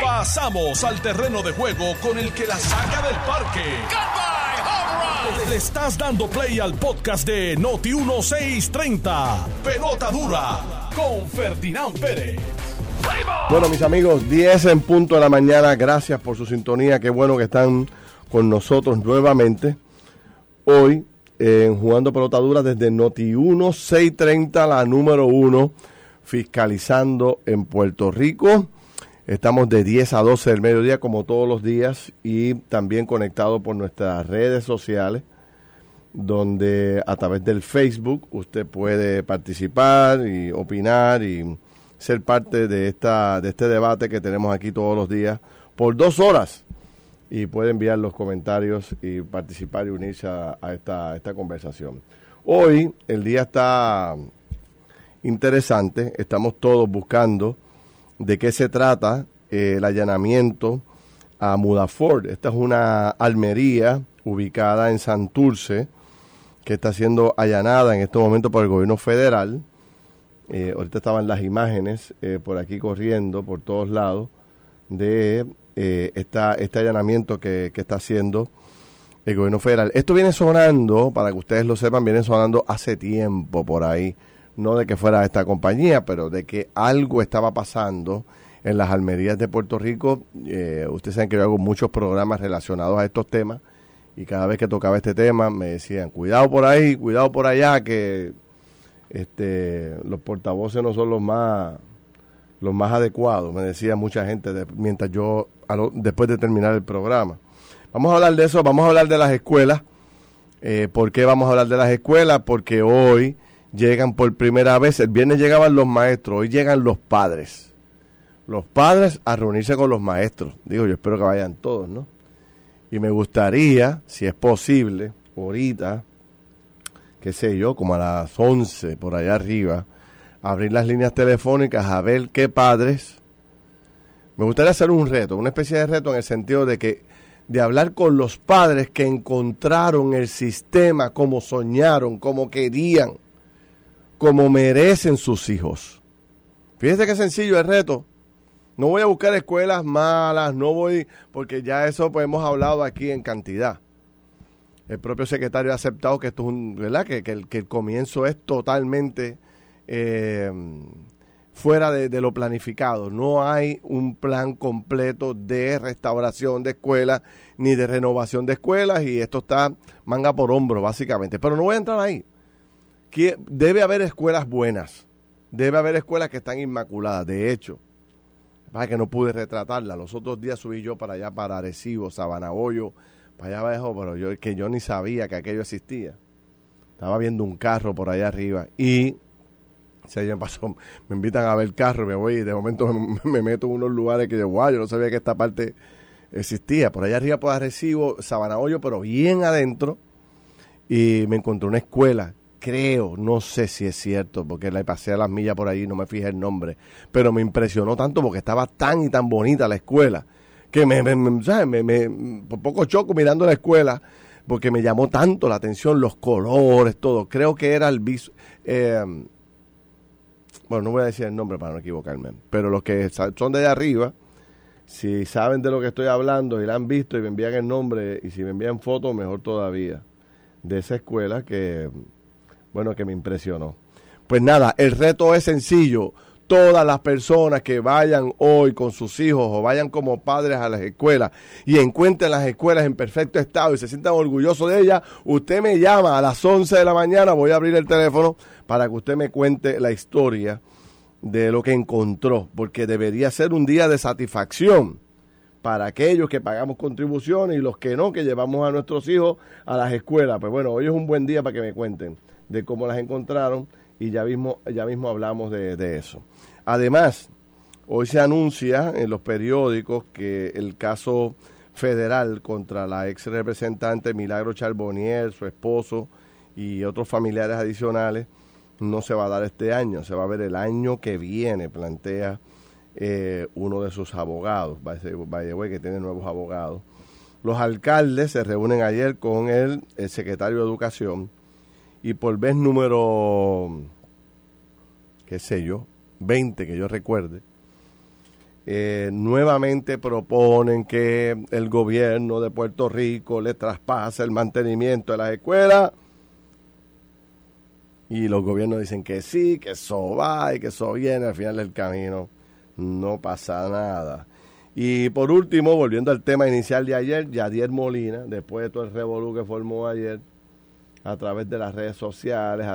Pasamos al terreno de juego con el que la saca del parque. Le estás dando play al podcast de Noti 1630. Pelota dura con Ferdinand Pérez. Bueno, mis amigos, 10 en punto de la mañana. Gracias por su sintonía. Qué bueno que están con nosotros nuevamente. Hoy, en Jugando Pelota Dura desde Noti 1630, la número uno, fiscalizando en Puerto Rico. Estamos de 10 a 12 del mediodía como todos los días y también conectado por nuestras redes sociales donde a través del Facebook usted puede participar y opinar y ser parte de esta de este debate que tenemos aquí todos los días por dos horas y puede enviar los comentarios y participar y unirse a, esta, esta conversación. Hoy el día está interesante, estamos todos buscando de qué se trata eh, el allanamiento a Mudaford. Esta es una almería ubicada en Santurce que está siendo allanada en este momento por el gobierno federal. Eh, ahorita estaban las imágenes eh, por aquí corriendo por todos lados de esta, este allanamiento que, que está haciendo el gobierno federal. Esto viene sonando, para que ustedes lo sepan, viene sonando hace tiempo por ahí no de que fuera esta compañía, pero de que algo estaba pasando en las almerías de Puerto Rico. Eh, ustedes saben que yo hago muchos programas relacionados a estos temas y cada vez que tocaba este tema me decían, cuidado por ahí, cuidado por allá, que este, los portavoces no son los más los más adecuados, me decía mucha gente mientras yo, después de terminar el programa. Vamos a hablar de eso, vamos a hablar de las escuelas. Eh, ¿Por qué vamos a hablar de las escuelas? Porque hoy llegan por primera vez. El viernes llegaban los maestros, hoy llegan los padres. Los padres a reunirse con los maestros. Digo, yo espero que vayan todos, ¿no? Y me gustaría, si es posible, ahorita, qué sé yo, como a las 11 por allá arriba, abrir las líneas telefónicas a ver qué padres. Me gustaría hacer un reto, una especie de reto en el sentido de que de hablar con los padres que encontraron el sistema como soñaron, como querían, como merecen sus hijos. Fíjense qué sencillo el reto. No voy a buscar escuelas malas, no voy, porque ya eso pues hemos hablado aquí en cantidad. El propio secretario ha aceptado que esto es un, ¿verdad? Que, que, el, comienzo es totalmente eh, fuera de, de, lo planificado. No hay un plan completo de restauración de escuelas ni de renovación de escuelas y esto está manga por hombro, básicamente. Pero no voy a entrar ahí debe haber escuelas buenas, debe haber escuelas que están inmaculadas. De hecho, para que no pude retratarla, los otros días subí yo para allá, para Arecibo, Sabanaboyo, para allá abajo, pero yo que yo ni sabía que aquello existía. Estaba viendo un carro por allá arriba y se me pasó, me invitan a ver el carro, me voy y de momento me, meto en unos lugares que yo, wow, yo no sabía que esta parte existía. Por allá arriba por Arecibo, Sabanaboyo, pero bien adentro, y me encontré una escuela creo, no sé si es cierto, porque la pasé a las millas por ahí, no me fijé el nombre, pero me impresionó tanto porque estaba tan y tan bonita la escuela, que me, me, me, por poco choco mirando la escuela, porque me llamó tanto la atención los colores, todo. Creo que era el eh, bueno, no voy a decir el nombre para no equivocarme, pero los que son de allá arriba, si saben de lo que estoy hablando y la han visto y me envían el nombre y si me envían fotos, mejor todavía, de esa escuela que bueno, que me impresionó. Pues nada, el reto es sencillo. Todas las personas que vayan hoy con sus hijos o vayan como padres a las escuelas y encuentren las escuelas en perfecto estado y se sientan orgullosos de ellas, usted me llama a las 11 de la mañana, voy a abrir el teléfono para que usted me cuente la historia de lo que encontró, porque debería ser un día de satisfacción para aquellos que pagamos contribuciones y los que no, que llevamos a nuestros hijos a las escuelas. Pues bueno, hoy es un buen día para que me cuenten de cómo las encontraron y ya mismo, ya mismo hablamos de, eso. Además, hoy se anuncia en los periódicos que el caso federal contra la ex representante Milagro Charbonnier, su esposo y otros familiares adicionales no se va a dar este año, se va a ver el año que viene, plantea eh, uno de sus abogados, vaya que tiene nuevos abogados. Los alcaldes se reúnen ayer con el secretario de Educación y por vez número, qué sé yo, 20 que yo recuerde, eh, nuevamente proponen que el gobierno de Puerto Rico le traspase el mantenimiento de las escuelas. Y los gobiernos dicen que sí, que eso va y que eso viene al final del camino. No pasa nada. Y por último, volviendo al tema inicial de ayer, Yadier Molina, después de todo el revolú que formó ayer, a través de las redes sociales,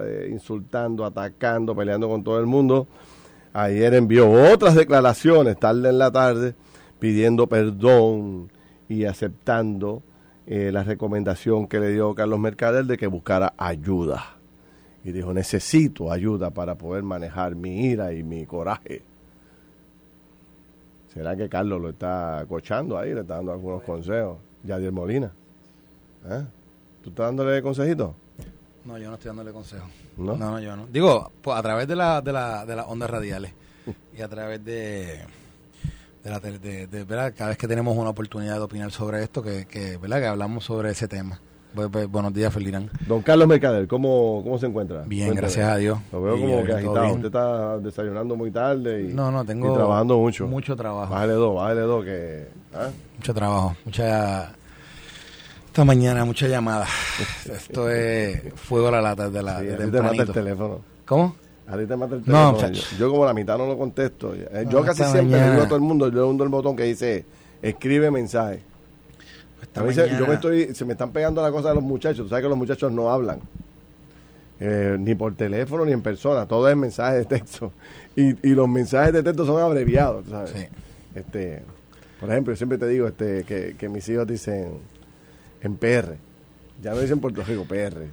eh, insultando, atacando, peleando con todo el mundo, ayer envió otras declaraciones tarde en la tarde pidiendo perdón y aceptando eh, la recomendación que le dio Carlos Mercader de que buscara ayuda. Y dijo, necesito ayuda para poder manejar mi ira y mi coraje. ¿Será que Carlos lo está cochando ahí? Le está dando algunos consejos. Yadier Molina. ¿Eh? ¿Tú estás dándole consejitos? No, yo no estoy dándole consejos. ¿No? ¿No? yo no. Digo, pues a través de, la, de, la, de las ondas radiales y a través de, de, la, de, de, ¿verdad? cada vez que tenemos una oportunidad de opinar sobre esto, que, que, ¿verdad? que hablamos sobre ese tema. buenos días, Felirán. Don Carlos Mercader, ¿cómo, cómo se encuentra? Bien, gracias a Dios. Lo veo como que agitado. Usted está desayunando muy tarde y, no, no, tengo trabajando mucho. Mucho trabajo. Bájale dos, bájale dos. Que, ¿ah? Mucho trabajo, mucha esta mañana muchas llamadas. Esto es fuego a la lata de la sí, de te mata el teléfono. ¿Cómo? A ti te mata el teléfono. No, yo, yo, como la mitad no lo contesto. Eh, yo casi siempre le digo a todo el mundo, yo le hundo el botón que dice escribe mensaje. A mí se, yo me estoy, se me están pegando las cosas de los muchachos. Tú sabes que los muchachos no hablan. Eh, ni por teléfono ni en persona. Todo es mensaje de texto. Y, y los mensajes de texto son abreviados, ¿sabes? Sí. Este, por ejemplo, yo siempre te digo este, que, que mis hijos dicen en PR. Ya no dicen Puerto Rico, PR.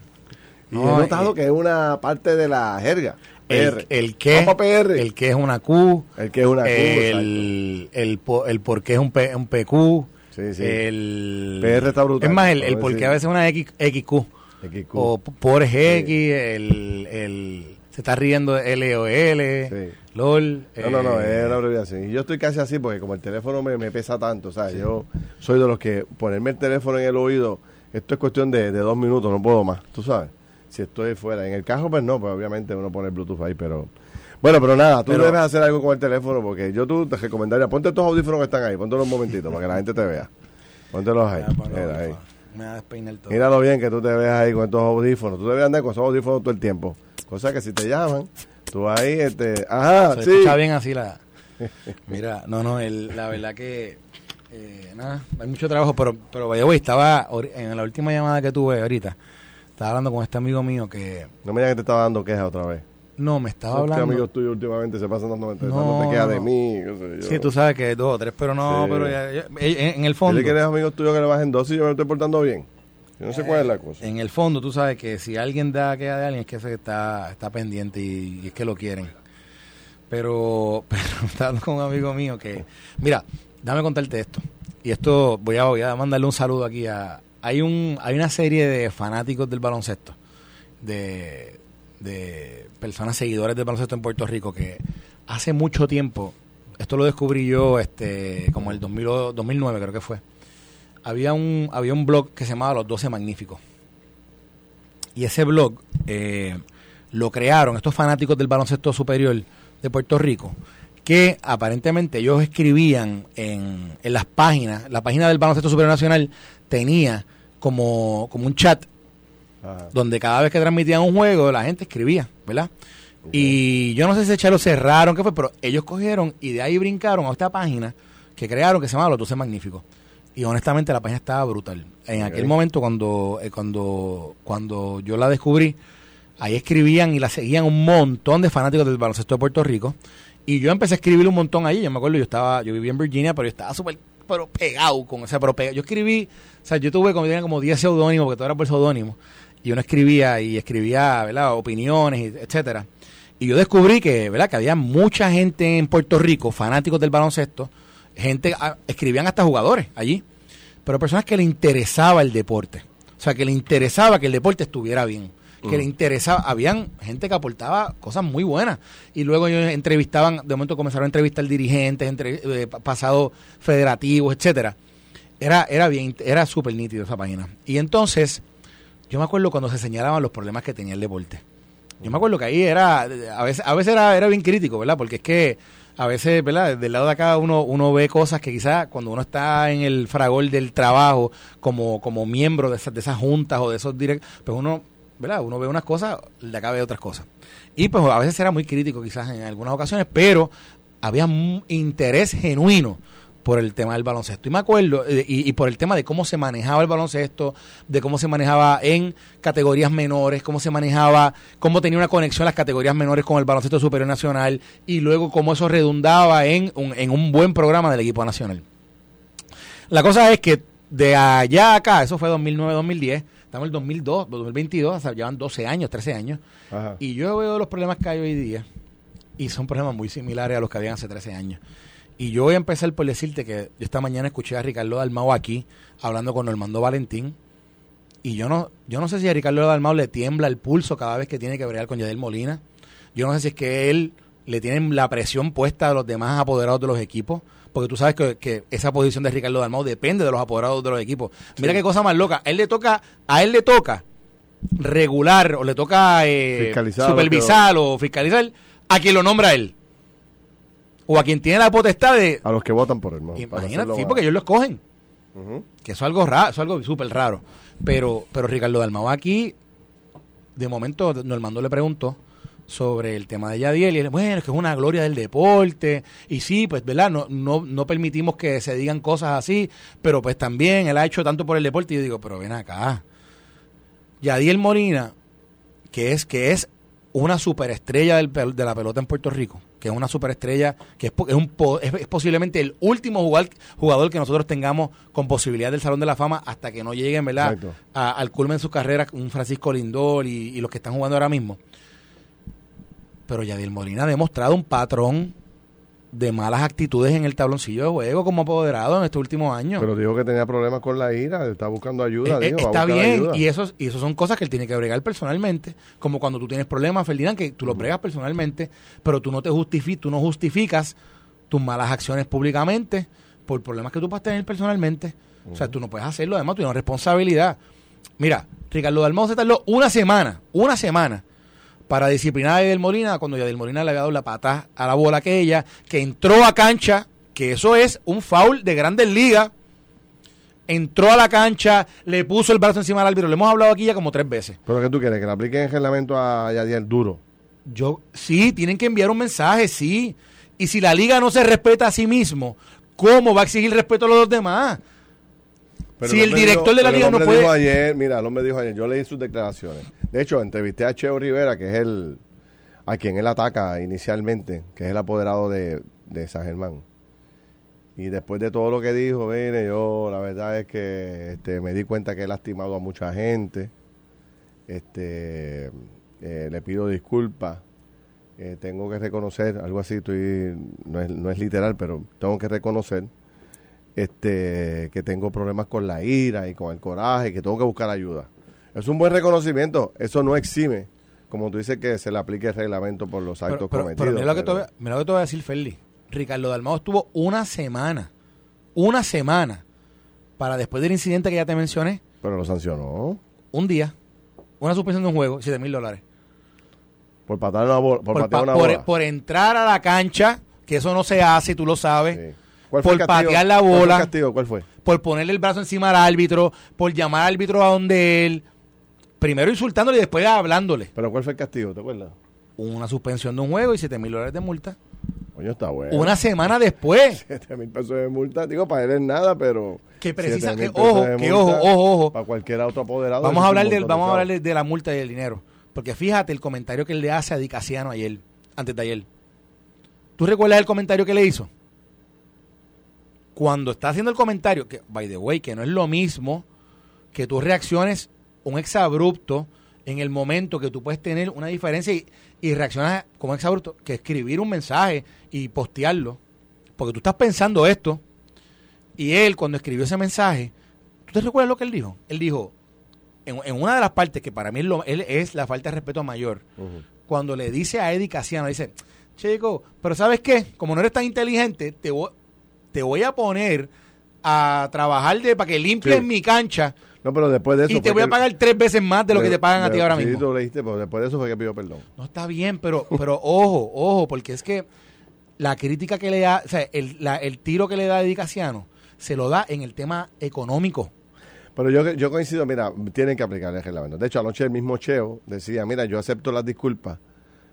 Y he notado que es una parte de la jerga. PR. El, que el que es una Q, el que es una Q, el, el, el, por qué es un, P, un PQ, sí, sí. el PR está brutal. Es más, el, el por qué a veces es una X, XQ, XQ. o por GX, el, el se está riendo LOL, sí. LOL. No, no, no, eh, es una abreviación. Y yo estoy casi así porque como el teléfono me, me pesa tanto, ¿sabes? Sí. Yo soy de los que ponerme el teléfono en el oído, esto es cuestión de, de, dos minutos, no puedo más, tú sabes. Si estoy fuera. En el carro, pues no, pues obviamente uno pone el Bluetooth ahí, pero... Bueno, pero nada, tú pero, debes hacer algo con el teléfono porque yo tú te recomendaría, ponte estos audífonos que están ahí, ponte un momentito para que la gente te vea. Póntelos ahí. Mira, ahí. Me va a despeinar todo. Míralo bien que tú te veas ahí con estos audífonos. Tú debes andar con esos audífonos todo el tiempo. Cosa que si te llaman, tú ahí, este, ajá, Se sí. escucha bien así la... Mira, no, no, el, la verdad que, eh, nada, hay mucho trabajo, pero, pero vaya, güey, estaba en la última llamada que tuve ahorita, estaba hablando con este amigo mío que... No me digas que te estaba dando queja otra vez. No, me estaba hablando. ¿Qué amigos tuyos últimamente se pasan dando, no, te queda de mí? Sé yo. Sí, tú sabes que dos o tres, pero no, sí. pero ya, ya, en, en, el fondo. Dile que eres amigos tuyos que le bajen dos y yo me estoy portando bien. Yo no sé cuál es la cosa. En el fondo, tú sabes que si alguien da queda de alguien, es que ese está, está pendiente y, es que lo quieren. Pero, pero estaba con un amigo mío que, mira, dame contarte esto. Y esto voy a, voy a mandarle un saludo aquí a. Hay un hay una serie de fanáticos del baloncesto, de, de personas seguidores del baloncesto en Puerto Rico que hace mucho tiempo, esto lo descubrí yo este como el 2000, 2009 creo que fue había un, había un blog que se llamaba Los Doce Magníficos. Y ese blog eh, lo crearon estos fanáticos del baloncesto superior de Puerto Rico, que aparentemente ellos escribían en, en las páginas, la página del baloncesto superior nacional tenía como, como un chat Ajá. donde cada vez que transmitían un juego la gente escribía, ¿verdad? Y yo no sé si ese chat lo cerraron, qué fue, pero ellos cogieron y de ahí brincaron a esta página que crearon que se llamaba Los Doce Magníficos y honestamente la página estaba brutal. En okay. aquel momento cuando, eh, cuando, cuando yo la descubrí, ahí escribían y la seguían un montón de fanáticos del baloncesto de Puerto Rico. Y yo empecé a escribir un montón ahí. Yo me acuerdo, yo estaba, yo vivía en Virginia, pero yo estaba súper pero pegado con esa, pero pegado. Yo escribí, o sea, yo tuve como, tenía como 10 seudónimos, porque todo era por seudónimo. Y uno escribía y escribía, ¿verdad? Opiniones, etcétera. Y yo descubrí que, ¿verdad? Que había mucha gente en Puerto Rico, fanáticos del baloncesto, gente, escribían hasta jugadores allí, pero personas que le interesaba el deporte. O sea, que le interesaba que el deporte estuviera bien. Que uh le interesaba, habían gente que aportaba cosas muy buenas. Y luego ellos entrevistaban, de momento comenzaron a entrevistar dirigentes, entre, eh, pasados federativos, etcétera. Era, era bien, era súper nítido esa página. Y entonces, yo me acuerdo cuando se señalaban los problemas que tenía el deporte. Yo me acuerdo que ahí era, a veces, a veces era, era bien crítico, ¿verdad? Porque es que a veces, ¿verdad? Del lado de acá uno, uno ve cosas que quizás cuando uno está en el fragor del trabajo como, como miembro de esas, de esas juntas o de esos directos, pues uno, ¿verdad? Uno ve unas cosas, de acá ve otras cosas. Y pues a veces era muy crítico quizás en algunas ocasiones, pero había interés genuino por el tema del baloncesto. Y me acuerdo, eh, y, por el tema de cómo se manejaba el baloncesto, de cómo se manejaba en categorías menores, cómo se manejaba, cómo tenía una conexión las categorías menores con el baloncesto superior nacional, y luego cómo eso redundaba en un, en un buen programa del equipo nacional. La cosa es que de allá a acá, eso fue 2009-2010, estamos en el 2002, 2022, o sea, llevan 12 años, 13 años, y yo veo los problemas que hay hoy día, y son problemas muy similares a los que habían hace 13 años. Y yo voy a empezar por decirte que yo esta mañana escuché a Ricardo Dalmau aquí hablando con Normando Valentín. Y yo no, yo no sé si a Ricardo Dalmau le tiembla el pulso cada vez que tiene que bregar con Yadel Molina. Yo no sé si es que él le tiene la presión puesta a los demás apoderados de los equipos. Porque tú sabes que, esa posición de Ricardo Dalmau depende de los apoderados de los equipos. Mira qué cosa más loca. él le toca, a él le toca regular o le toca eh, supervisar o fiscalizar a quien lo nombra él o a quien tiene la potestad de... A los que votan por él, ¿no? Imagínate, sí, porque ellos lo escogen. Que eso es algo raro, eso es algo súper raro. Pero, pero Ricardo Dalmau aquí, de momento, Normando le preguntó sobre el tema de Yadiel y él, bueno, es que es una gloria del deporte y sí, pues, ¿verdad? No, no, no permitimos que se digan cosas así, pero pues también él ha hecho tanto por el deporte y yo digo, pero ven acá. Yadiel Molina, que es, que es una superestrella del, de la pelota en Puerto Rico, que es una superestrella, que es, es, un, es, posiblemente el último jugador, jugador, que nosotros tengamos con posibilidad del Salón de la Fama hasta que no lleguen ¿verdad? al culmen de su carrera, un Francisco Lindor y, y, los que están jugando ahora mismo. Pero Yadiel Molina ha demostrado un patrón de malas actitudes en el tabloncillo de juego como apoderado en estos últimos años. Pero dijo que tenía problemas con la ira, está buscando ayuda. Eh, eh, está bien, y eso, y eso son cosas que él tiene que bregar personalmente, como cuando tú tienes problemas, Ferdinand, que tú los bregas personalmente, pero tú no te justificas, tú no justificas tus malas acciones públicamente por problemas que tú puedas tener personalmente. O sea, tú no puedes hacerlo, además tú tienes responsabilidad. Mira, Ricardo Dalmau se tardó una semana, una semana para disciplinar a Yadel Molina cuando Yadel Molina le había dado la pata a la bola aquella, que entró a cancha, que eso es un foul de grandes ligas. Entró a la cancha, le puso el brazo encima del árbitro. Le hemos hablado aquí ya como tres veces. ¿Pero qué tú quieres? ¿Que le apliquen el reglamento a Yadiel duro? Yo, sí, tienen que enviar un mensaje, sí. Y si la liga no se respeta a sí mismo, ¿cómo va a exigir respeto a los demás? si el director de la liga no puede. Dijo ayer, mira, el hombre dijo ayer, yo leí sus declaraciones. De hecho, entrevisté a Cheo Rivera, que es el a quien él ataca inicialmente, que es el apoderado de, San Germán. Y después de todo lo que dijo, mire, yo la verdad es que este, me di cuenta que he lastimado a mucha gente. Este, eh, le pido disculpas. Eh, tengo que reconocer, algo así, estoy, no, es, no es literal, pero tengo que reconocer este, que tengo problemas con la ira y con el coraje, que tengo que buscar ayuda. Es un buen reconocimiento, eso no exime, como tú dices, que se le aplique el reglamento por los actos cometidos. Pero mira lo, que te voy, mira lo que te voy a decir, Feli. Ricardo Dalmado estuvo una semana, una semana, para después del incidente que ya te mencioné. Pero lo sancionó. Un día, una suspensión de un juego, 7 mil dólares. Por patar una bola. Por, por, por, entrar a la cancha, que eso no se hace, tú lo sabes por patear la bola. ¿Cuál fue castigo? ¿Cuál fue? Por ponerle el brazo encima al árbitro, por llamar al árbitro a donde él. Primero insultándole y después hablándole. ¿Pero cuál fue el castigo? ¿Te acuerdas? Una suspensión de un juego y 7 mil dólares de multa. Coño, está bueno. Una semana después. 7 mil pesos de multa. Digo, para él es nada, pero. Que precisa, que ojo, que ojo, ojo, ojo. Para cualquier otro apoderado. Vamos a hablar, de, vamos a hablar de, la multa y del dinero. Porque fíjate el comentario que él le hace a Dicasiano ayer, antes de ayer. ¿Tú recuerdas el comentario que le hizo? cuando está haciendo el comentario, que, by the way, que no es lo mismo que tú reacciones un exabrupto en el momento que tú puedes tener una diferencia y, y reaccionas como exabrupto, que escribir un mensaje y postearlo. Porque tú estás pensando esto, y él cuando escribió ese mensaje, ¿tú te recuerdas lo que él dijo? Él dijo, en, una de las partes que para mí es, lo, él es la falta de respeto mayor, cuando le dice a Eddie Casiano, dice, chico, pero ¿sabes qué? Como no eres tan inteligente, te voy, te voy a poner a trabajar de, para que limpies mi cancha. No, pero después de eso. Y te voy a pagar tres veces más de lo que te pagan a ti ahora mismo. Sí, tú leíste, pero después de eso fue que pidió perdón. No está bien, pero, pero ojo, ojo, porque es que la crítica que le da, o sea, el, la- el tiro que le da a Eddie Casiano se lo da en el tema económico. Pero yo, yo coincido, mira, tienen que aplicar el reglamento. De hecho, anoche el mismo Cheo decía, mira, yo acepto las disculpas,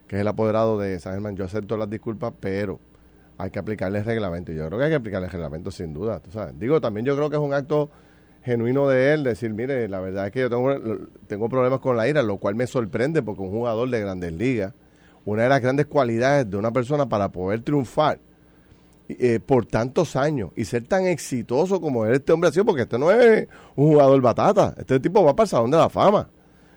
que es el apoderado de San Germán, yo acepto las disculpas, pero hay que aplicarle el reglamento. Y yo creo que hay que aplicarle el reglamento sin duda, tú sabes. Digo, también yo creo que es un acto genuino de él decir, mire, la verdad es que yo tengo, tengo problemas con la ira, lo cual me sorprende porque un jugador de grandes ligas, una de las grandes cualidades de una persona para poder triunfar eh, por tantos años y ser tan exitoso como este hombre ha sido, porque este no es un jugador batata, este tipo va para el Salón de la Fama.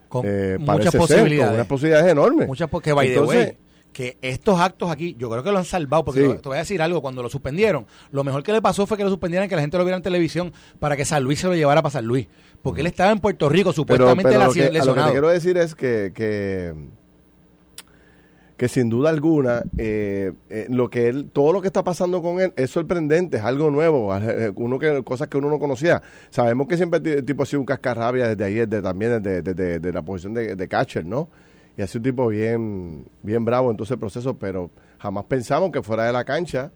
Con Eh, muchas parece ser, posibilidades. con unas posibilidades enormes. Muchas porque, by the Entonces, way, que estos actos aquí, yo creo que lo han salvado, porque Sí. te- voy a decir algo, cuando lo suspendieron, lo mejor que le pasó fue que lo suspendieran, que la gente lo viera en televisión, para que San Luis se lo llevara para San Luis. Porque él estaba en Puerto Rico, supuestamente pero la- lo, que, a lo que te lesionado. quiero decir es que, que, que sin duda alguna, eh, eh, lo que él, todo lo que está pasando con él es sorprendente, es algo nuevo, uno que, cosas que uno no conocía. Sabemos que siempre el tipo ha sido un cascarrabia desde ayer, de, también desde, desde- desde la posición de, de catcher, ¿no? Y ha sido un tipo bien, bien bravo en todo ese proceso, pero jamás pensamos que fuera de la cancha,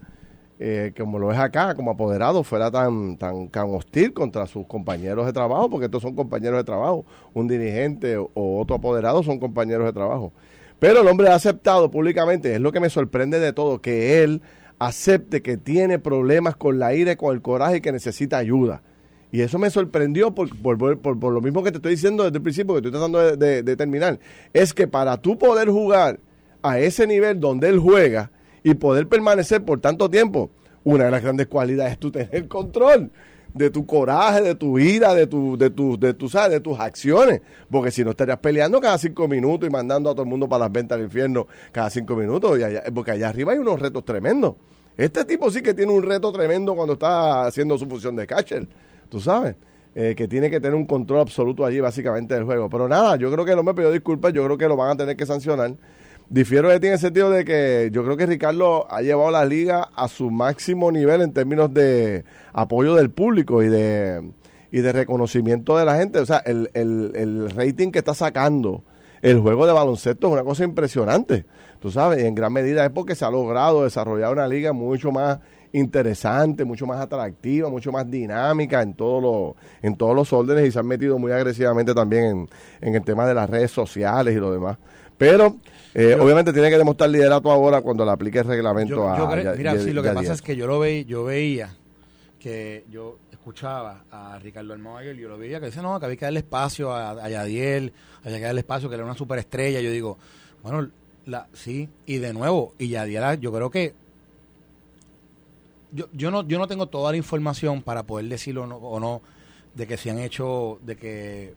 eh, como lo es acá, como apoderado, fuera tan, tan, tan hostil contra sus compañeros de trabajo, porque estos son compañeros de trabajo. Un dirigente o, o otro apoderado son compañeros de trabajo. Pero el hombre ha aceptado públicamente, es lo que me sorprende de todo, que él acepte que tiene problemas con la ira y con el coraje y que necesita ayuda. Y eso me sorprendió por, por, por- por- lo mismo que te estoy diciendo desde el principio, que estoy tratando de, de- terminar. Es que para tú poder jugar a ese nivel donde él juega y poder permanecer por tanto tiempo, una de las grandes cualidades es tú tener control de tu coraje, de tu ira, de tu, de de ¿sabes? de tus acciones. Porque si no estarías peleando cada cinco minutos y mandando a todo el mundo para las ventas al infierno cada cinco minutos. Y porque allá arriba hay unos retos tremendos. Este tipo sí que tiene un reto tremendo cuando está haciendo su función de catcher. Tú sabes. eh, que tiene que tener un control absoluto allí básicamente del juego. Pero nada, yo creo que no me pidió disculpas, yo creo que lo van a tener que sancionar. Difiero de ti en el sentido de que yo creo que Ricardo ha llevado la liga a su máximo nivel en términos de apoyo del público y de, y de reconocimiento de la gente. O sea, el, el, el rating que está sacando el juego de baloncesto es una cosa impresionante. Tú sabes, y en gran medida es porque se ha logrado desarrollar una liga mucho más interesante, mucho más atractiva, mucho más dinámica en todos los en todos los órdenes y se han metido muy agresivamente también en, en el tema de las redes sociales y lo demás. Pero eh, obviamente tiene que demostrar liderato ahora cuando le aplique el reglamento Yo- a yo creo- Ya- mira, sí, lo que pasa es que yo lo veía, yo veía que yo escuchaba a Ricardo Almohaguer, yo lo veía que dice, no, que había que darle espacio a, a Yadiel, había que darle espacio, que era una superestrella. Yo digo, bueno, la, sí, y de nuevo, y Yadiel, yo creo que yo, yo no yo no tengo toda la información para poder decirlo o no, o no de que se han hecho de que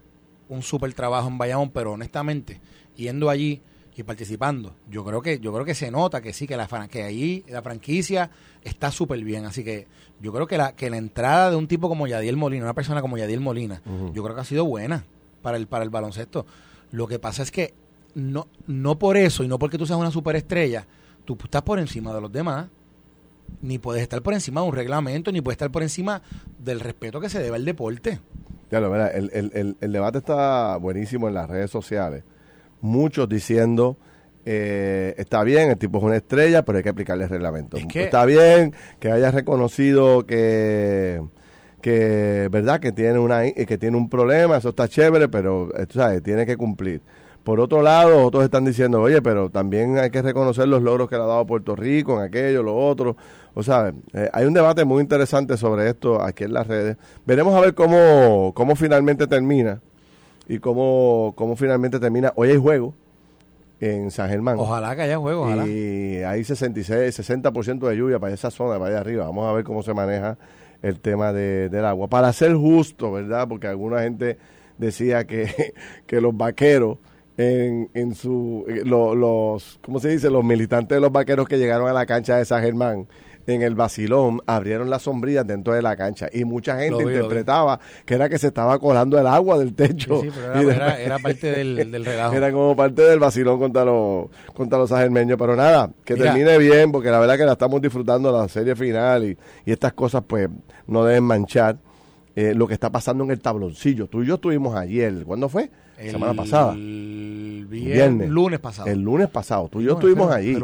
un super trabajo en Bayamón, pero honestamente yendo allí y participando, yo creo que yo creo que se nota que sí que la que ahí la franquicia está súper bien, así que yo creo que la que la entrada de un tipo como Yadiel Molina, una persona como Yadiel Molina, yo creo que ha sido buena para el para el baloncesto. Lo que pasa es que no no por eso y no porque tú seas una superestrella, tú estás por encima de los demás ni puedes estar por encima de un reglamento, ni puedes estar por encima del respeto que se debe al deporte. Ya lo, mira, el, el, el, el debate está buenísimo en las redes sociales. Muchos diciendo, eh, está bien, el tipo es una estrella, pero hay que aplicarle el reglamento. Es que- Está bien que haya reconocido que, que verdad, que tiene, una, que tiene un problema, eso está chévere, pero eh, tú sabes, tiene que cumplir. Por otro lado, otros están diciendo, oye, pero también hay que reconocer los logros que le ha dado Puerto Rico en aquello, lo otro. O sea, eh, hay un debate muy interesante sobre esto aquí en las redes. Veremos a ver cómo, cómo finalmente termina y cómo, cómo finalmente termina. Hoy hay juego en San Germán. Ojalá que haya juego, ojalá. Y hay 66, 60% de lluvia para esa zona, para allá arriba. Vamos a ver cómo se maneja el tema de- del agua. Para ser justo, ¿verdad? Porque alguna gente decía que, que los vaqueros en, en su eh, lo- los ¿cómo se dice? los militantes de los vaqueros que llegaron a la cancha de San Germán en el vacilón abrieron las sombrillas dentro de la cancha y mucha gente vi, interpretaba que era que se estaba colando el agua del techo sí, pero Y era, de- era- era parte del, del relajo. era como parte del vacilón contra los contra los. Pero nada, que Mira. termine bien, porque la verdad que la estamos disfrutando la serie final y, y estas cosas pues no deben manchar eh, lo que está pasando en el tabloncillo. Tú y yo estuvimos ayer, ¿cuándo fue? El, semana pasada. El viernes, lunes pasado. El lunes pasado. Tú y yo estuvimos allí.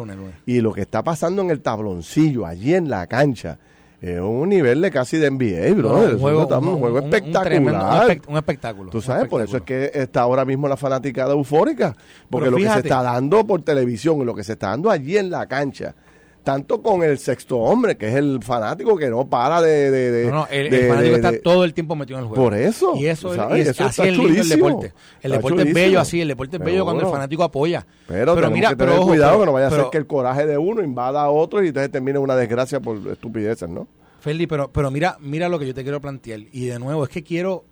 Y lo que está pasando en el tabloncillo, allí en la cancha, es un nivel de casi de NBA, bro. un, juego, un, juego, espectacular. Un, espectáculo. Tú sabes, por eso es que está ahora mismo la fanaticada eufórica. Porque lo que se está dando por televisión y lo que se está dando allí en la cancha tanto con el sexto hombre, que es el fanático que no para de... de, no, no, el, fanático está todo el tiempo metido en el juego. Por eso. Y eso, es, eso así es lindo el deporte. El deporte es bello así, el deporte es bello cuando el fanático apoya. Pero, pero mira, que tener pero, cuidado que no vaya a ser que el coraje de uno invada a otro y entonces termine una desgracia por estupideces, ¿no? Feli, pero, pero mira, mira lo que yo te quiero plantear. Y de nuevo, es que quiero...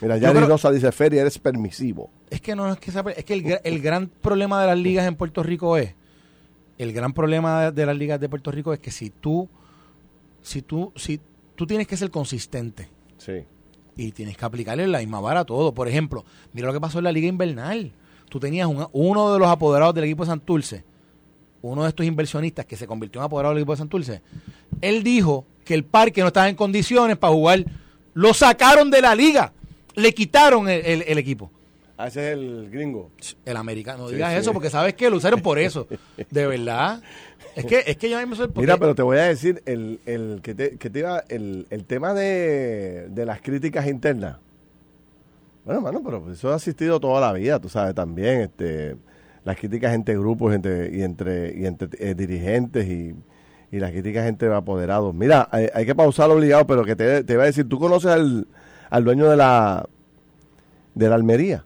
Mira, ya Rosa dice, Feri, eres permisivo. Es que no es que... Es que el, el gran problema de las ligas en Puerto Rico es el gran problema de las ligas de Puerto Rico es que si tú, si tú, si tú tienes que ser consistente. Sí. Y tienes que aplicarle la misma vara a todo. Por ejemplo, mira lo que pasó en la liga invernal. Tú tenías uno de los apoderados del equipo de Santurce, uno de estos inversionistas que se convirtió en apoderado del equipo de Santurce, él dijo que el parque no estaba en condiciones para jugar. Lo sacaron de la liga. Le quitaron el equipo. Ah, ese es el gringo. El americano. No digas eso porque sabes que lo usaron por eso. De verdad. Es que, es que yo me sorprende. Mira, pero te voy a decir el, el que te, que te iba, el, el tema de, de las críticas internas. Bueno, mano, pero eso ha asistido toda la vida, tú sabes, también, este, las críticas entre grupos entre, y entre, y entre eh, dirigentes y, y las críticas entre apoderados. Mira, hay, hay que pausar obligado, pero que te, te iba a decir, ¿tú conoces al, al dueño de la, de la Almería?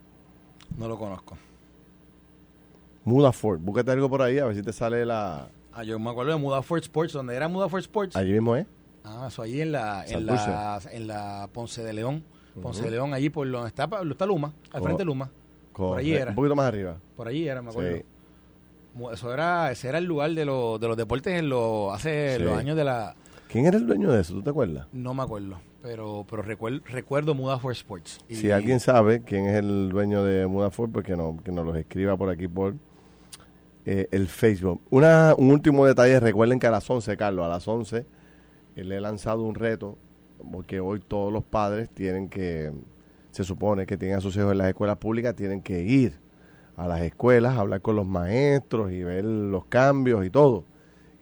No lo conozco. Mudaford. Búscate algo por ahí a ver si te sale la. Ah, yo me acuerdo de Mudaford Sports, donde era Mudaford Sports. Allí mismo es. Ah, eso allí en la, en la, en la Ponce de León. Ponce de León, allí por donde está, está Luma, al frente de Luma. Por allí era. Un poquito más arriba. Por allí era, me acuerdo. Eso era, ese era el lugar de, los de los deportes en los, hace los años de la... ¿Quién era el dueño de eso? ¿Tú te acuerdas? No me acuerdo pero pero recuerdo, recuerdo Mudafor Sports. si alguien sabe quién es el dueño de Mudafor, pues que, no, que nos los escriba por aquí por eh, el Facebook. Una, un último detalle, recuerden que a las 11, Carlos, a las 11, le he lanzado un reto, porque hoy todos los padres tienen que, se supone que tienen a sus hijos en las escuelas públicas, tienen que ir a las escuelas, hablar con los maestros y ver los cambios y todo.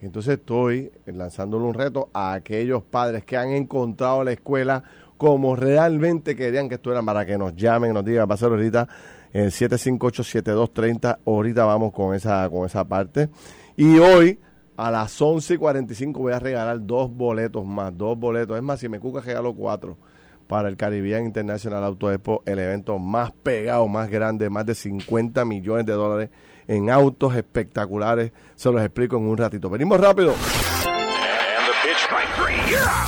Entonces estoy lanzándole un reto a aquellos padres que han encontrado la escuela como realmente querían que estuvieran para que nos llamen, nos digan, va a ser ahorita en 758-7230, ahorita vamos con esa, con esa parte. Y hoy a las 11.45 voy a regalar dos boletos más, dos boletos. Es más, si me cuca regalo cuatro para el Caribbean International Auto Expo, el evento más pegado, más grande, más de 50 millones de dólares en autos espectaculares. Se los explico en un ratito. Venimos rápido.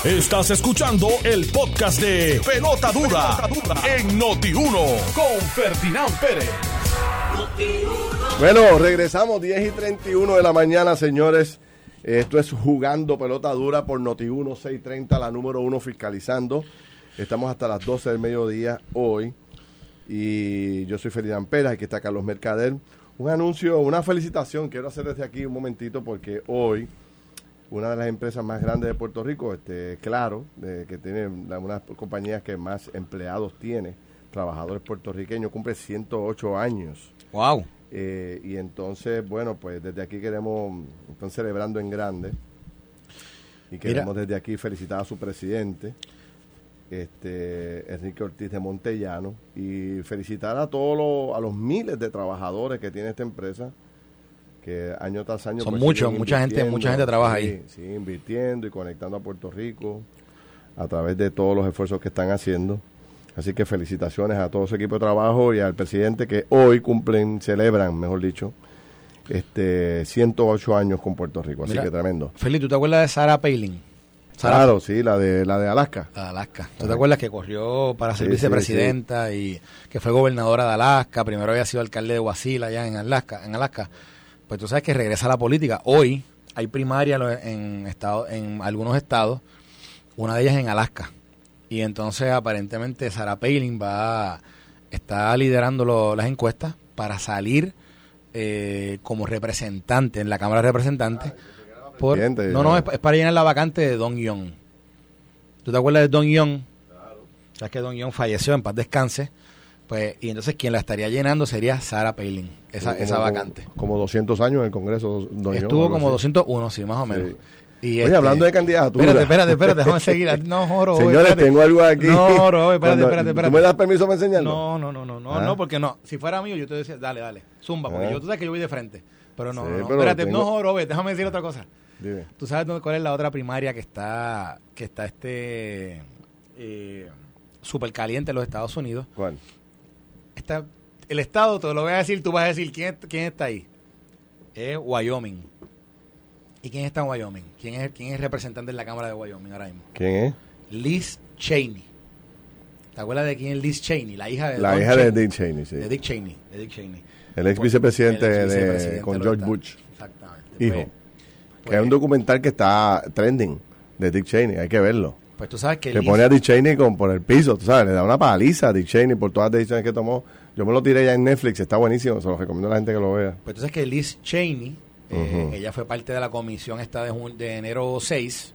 Estás escuchando el podcast de Pelota Dura, en Noti1 con Ferdinand Pérez. Bueno, regresamos 10 y 31 de la mañana, señores. Esto es jugando pelota dura por Noti1 630, la número uno fiscalizando. Estamos hasta las 12 del mediodía hoy. Y yo soy Ferdinand Pérez, aquí está Carlos Mercader. Un anuncio, una felicitación, quiero hacer desde aquí un momentito porque hoy una de las empresas más grandes de Puerto Rico, este, claro, de, que tiene una compañías que más empleados tiene, trabajadores puertorriqueños, cumple 108 años. ¡Wow! Eh, y entonces, bueno, pues desde aquí queremos, están celebrando en grande y queremos desde aquí felicitar a su presidente, este Enrique Ortiz de Montellano y felicitar a todos los, a los miles de trabajadores que tiene esta empresa que año tras año son pues, muchos mucha gente mucha gente trabaja ahí. Sí, invirtiendo y conectando a Puerto Rico a través de todos los esfuerzos que están haciendo. Así que felicitaciones a todo su equipo de trabajo y al presidente que hoy cumplen celebran mejor dicho este 108 años con Puerto Rico. Así que tremendo. Felipe ¿tú te acuerdas de Sarah Palin? Claro, sí, la de la de Alaska. La de Alaska. ¿Tú te acuerdas que corrió para ser vicepresidenta y que fue gobernadora de Alaska? Primero había sido alcalde de Wasilla allá en Alaska, en Alaska. Pues tú sabes que regresa a la política. Hoy hay primaria en estado, en algunos estados, una de ellas en Alaska. Y entonces aparentemente Sarah Palin va está liderando las encuestas para salir eh, como representante en la Cámara de Representantes no, no, es, para llenar la vacante de Don Young. ¿Tú te acuerdas de Don Young? Claro. Sabes que Don Young falleció, en paz descanse. Pues, y entonces quien la estaría llenando sería Sarah Palin, esa, Como- esa vacante. Como 200 años en el Congreso. doñó, Estuvo algo como así. 201, sí, más o menos. Sí. Y Oye, este- hablando de candidatura. Espérate, espérate, espérate, déjame seguir. No, joro. Señores, espérate. tengo algo aquí. No, Robert, espérate, espérate, espérate. ¿Tú me das permiso para enseñarlo? No, no, no, no, no, Ah. no, porque no. Si fuera mío, yo te decía, dale, dale, zumba, porque Ah. yo tú sabes que yo voy de frente. Pero no, Sí, no, no. pero Espérate, tengo- no, Robert, déjame decir otra cosa. Dime. ¿Tú sabes dónde, cuál es la otra primaria que está, que está este, eh, súper caliente en los Estados Unidos? ¿Cuál? Está, el estado, te lo voy a decir, tú vas a decir, ¿quién, quién está ahí? Es Wyoming. ¿Y quién está en Wyoming? ¿Quién es, quién es representante en la Cámara de Wyoming ahora mismo? ¿Quién es? Liz Cheney. ¿Te acuerdas de quién es Liz Cheney? La hija de La Don hija de. Dick Cheney, sí. De Dick Cheney. De Dick Cheney. El ex vicepresidente el ex de- vicepresidente con de George Bush. Exactamente. Hijo. Pues, que pues- es un documental que está trending de Dick Cheney, hay que verlo. Pues tú sabes que Que pone a Dick Cheney con, por el piso, tú sabes, le da una paliza a Dick Cheney por todas las decisiones que tomó. Yo me lo tiré ya en Netflix, está buenísimo, se lo recomiendo a la gente que lo vea. Pues tú sabes que Liz Cheney, eh, ella fue parte de la comisión esta de, enero 6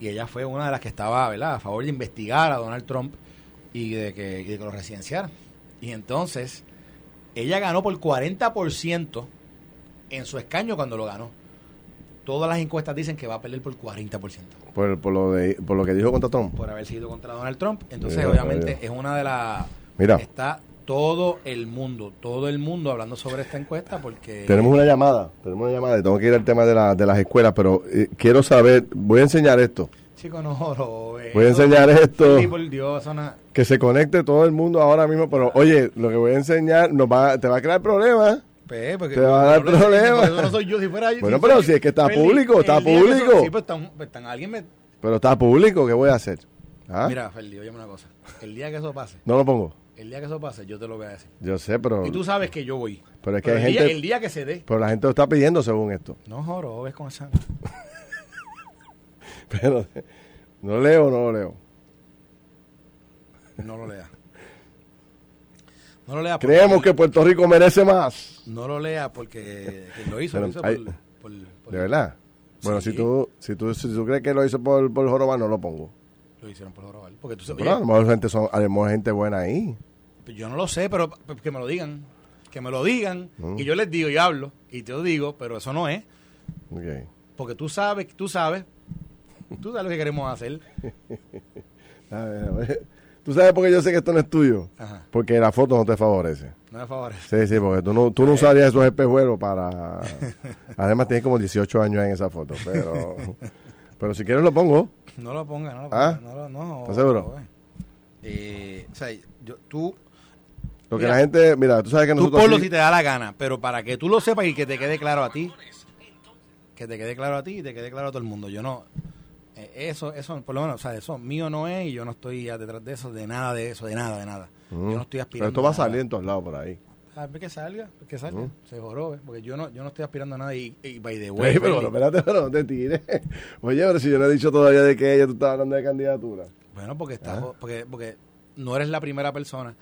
y ella fue una de las que estaba, ¿verdad?, a favor de investigar a Donald Trump y de que, y de que lo residenciara. Y entonces, ella ganó por 40% en su escaño cuando lo ganó. Todas las encuestas dicen que va a perder por 40% Por, por, lo, de, por lo que dijo contra Trump. por haber sido contra Donald Trump. Entonces, Mira, obviamente, mira. es una de las... Mira. Está todo el mundo, todo el mundo hablando sobre esta encuesta porque... Tenemos una llamada, tenemos una llamada, y tengo que ir al tema de, la, de las escuelas, pero eh, quiero saber, voy a enseñar esto, Chico, no, Robert. voy a enseñar esto, Sí, por Dios, no- que se conecte todo el mundo ahora mismo, pero oye, lo que voy a enseñar nos va, te va a crear problemas. Pues, porque- Te va a dar porque- problemas. no soy yo, si fuera yo. Bueno, si pero si es que está público, está eso- público. Sí, pues pues están- alguien me... Pero está público, ¿qué voy a hacer? ¿Ah? Mira, Feli, óyeme una cosa. El día que eso pase, No lo pongo. el día que eso pase, yo te lo voy a decir. Yo sé, pero, Y tú sabes que yo voy. pero es que Pero hay el, gente, día, el día que se dé. pero la gente lo está pidiendo según esto. No, joro, ves con esa... Pero, ¿no leo o no lo leo? No lo leas. No lo leas porque... Creemos que Puerto Rico merece más. No lo leas porque lo hizo, lo hizo hay- por, por- por- ¿De verdad? Bueno, Sí. si tú, si tú, si tú crees que lo hizo por, por Jorobado, no lo pongo. Lo hicieron por Jorobal. Porque tú Pero a lo mejor gente, son, a lo mejor gente buena ahí. yo no lo sé, pero que me lo digan. Que me lo digan. Mm. Y yo les digo y hablo. Y te lo digo, pero eso no es. Porque tú sabes, tú sabes. Tú sabes lo que queremos hacer. A ver, a ver. ¿Tú sabes por qué yo sé que esto no es tuyo? Ajá. Porque la foto no te favorece. No me favorece. Sí, sí, porque tú no, tú no usarías esos espejuelos para... Además tienes como 18 años en esa foto, pero... Pero si quieres lo pongo. No lo ponga, no lo ¿Ah? ponga. No, lo- no, ¿Estás seguro? eh. Eh, o sea, yo, tú, Lo que Mira, la gente... Mira, tú sabes que tú nosotros... ponlo aquí- si te da la gana, pero para que tú lo sepas y que te quede claro a ti, que te quede claro a ti y te quede claro a todo el mundo. Yo no, eso, eso, por lo menos, o sea, eso mío no es y yo no estoy ya detrás de eso, de nada de eso, de nada, de nada. Mm. Yo no estoy Pero aspirando esto va a nada. salir en todos lados por ahí. Ah, pues que salga, que salga, Mm. se joró, porque yo no, yo no estoy aspirando a nada y, y by the way, pero espérate, pero no te tires. Oye, pero si yo no he dicho todavía de que ella tú estabas hablando de candidatura. bueno, porque está, Ah. porque, porque no eres la primera persona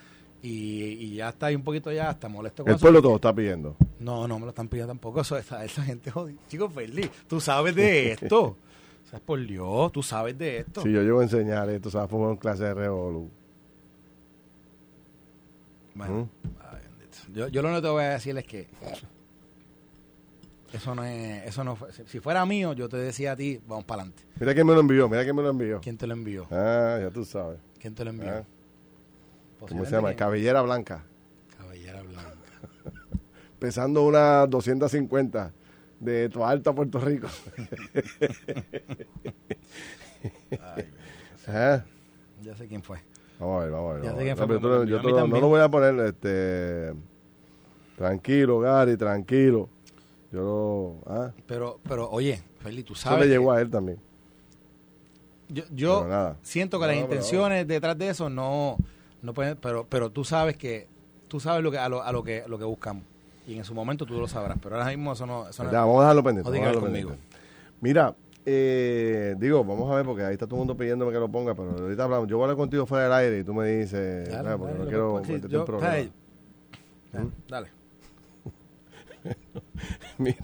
y, y ya está ahí un poquito ya hasta molesto con El eso, pueblo porque- todo está pidiendo. No, no me lo están pidiendo tampoco. Eso, esa, esa gente jodida. Chicos, feliz. Tú sabes de esto. Sea, por Dios, tú sabes de esto. Si yo llego a enseñar esto, sabes, fue una clase de revolu. Bueno, ay, bendito. yo, yo lo único que te voy a decir es que eso no es, eso no fue. Si, fuera mío, yo te decía a ti, vamos para adelante. Mira quién me lo envió, mira quién me lo envió. ¿Quién te lo envió? Ah, ya tú sabes. ¿Quién te lo envió? Ah, ¿Cómo se llama? Cabellera Blanca. Cabellera blanca. Pesando unas 250 de tu alta Puerto Rico. Ay, Ajá. ya sé quién fue. Vamos a ver, vamos a ver. Ya sé quién fue, No, pero tú- yo te no lo voy a poner, este... Tranquilo, Gary, tranquilo. Yo lo... Ah, Pero, pero oye, Feli, tú eso sabes. le que llegó a él también. yo yo nada. siento que No, las pero intenciones detrás de eso no, no pueden, pero, pero tú sabes que, tú sabes lo que, a lo, a lo que, lo que buscamos. Y en su momento tú lo sabrás. Pero ahora mismo eso no, eso no Ya, vamos a dejarlo pendiente. no digas conmigo. pendiente. Mira, eh, digo, vamos a ver porque ahí está todo el mundo pidiéndome que lo ponga, pero ahorita hablamos. Yo voy a hablar contigo fuera del aire y tú me dices, Dale, "Ah, porque dale, no quiero meterte yo- en problemas". hey, ya, Dale. Mira,